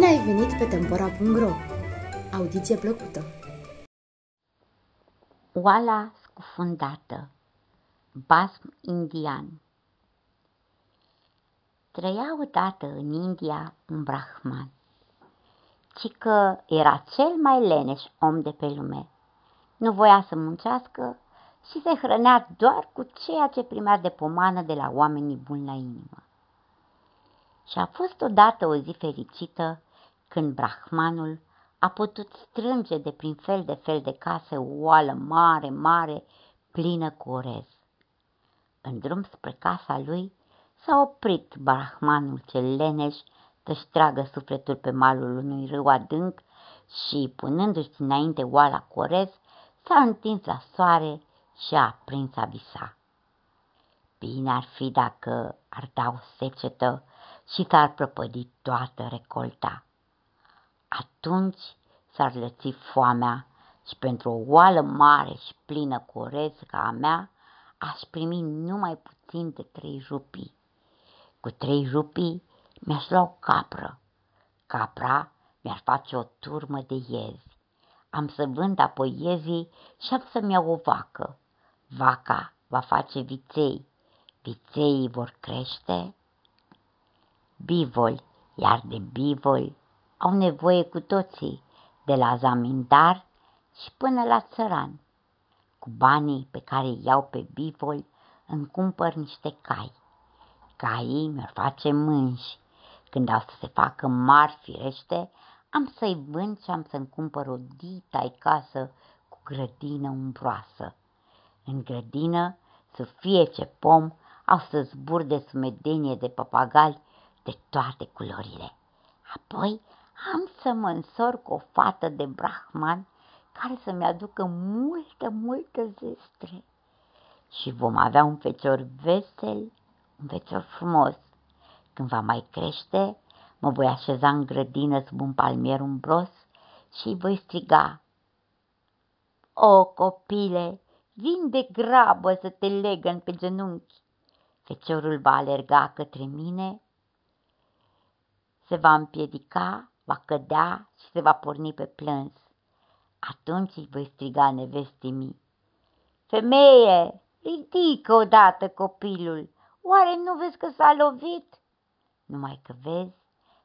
ai venit pe Tempora.ro! Audiție plăcută! Oala scufundată Basm indian Trăia odată în India un brahman, ci că era cel mai leneș om de pe lume. Nu voia să muncească și se hrănea doar cu ceea ce primea de pomană de la oamenii buni la inimă. Și a fost odată o zi fericită când brahmanul a putut strânge de prin fel de fel de case o oală mare, mare, plină cu orez. În drum spre casa lui s-a oprit brahmanul cel leneș să-și tragă sufletul pe malul unui râu adânc și, punându-și înainte oala cu orez, s-a întins la soare și a aprins a visa. Bine ar fi dacă ar da o secetă și s-ar prăpădi toată recolta. Atunci s-ar lăți foamea și pentru o oală mare și plină cu orez ca a mea, aș primi numai puțin de trei rupii. Cu trei rupii mi-aș lua o capră. Capra mi-ar face o turmă de iezi. Am să vând apoi iezii și am să-mi iau o vacă. Vaca va face viței. Vițeii vor crește. Bivoli, iar de bivoli au nevoie cu toții, de la zamindar și până la țăran. Cu banii pe care îi iau pe bivol, îmi cumpăr niște cai. Caii mi-ar face mânși. Când au să se facă mari firește, am să-i vând și am să-mi cumpăr o dita casă cu grădină umbroasă. În grădină să fie ce pom, au să zbur de sumedenie de papagali de toate culorile. Apoi am să mă însor cu o fată de brahman care să-mi aducă multă, multă zestre. Și vom avea un fecior vesel, un fecior frumos. Când va mai crește, mă voi așeza în grădină sub un palmier umbros și îi voi striga. O, copile, vin de grabă să te legăn pe genunchi. Feciorul va alerga către mine, se va împiedica va cădea și se va porni pe plâns. Atunci îi voi striga nevestii mii. Femeie, ridică odată copilul, oare nu vezi că s-a lovit? Numai că vezi,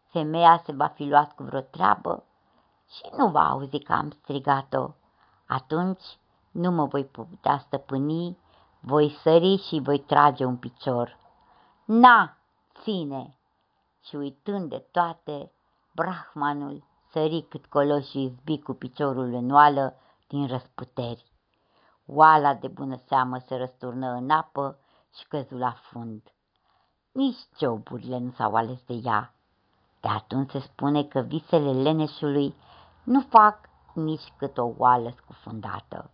femeia se va fi luat cu vreo treabă și nu va auzi că am strigat-o. Atunci nu mă voi putea stăpâni, voi sări și voi trage un picior. Na, ține! Și uitând de toate, Brahmanul sări cât colo și izbi cu piciorul în oală din răsputeri. Oala de bună seamă se răsturnă în apă și căzu la fund. Nici cioburile nu s-au ales de ea. De atunci se spune că visele leneșului nu fac nici cât o oală scufundată.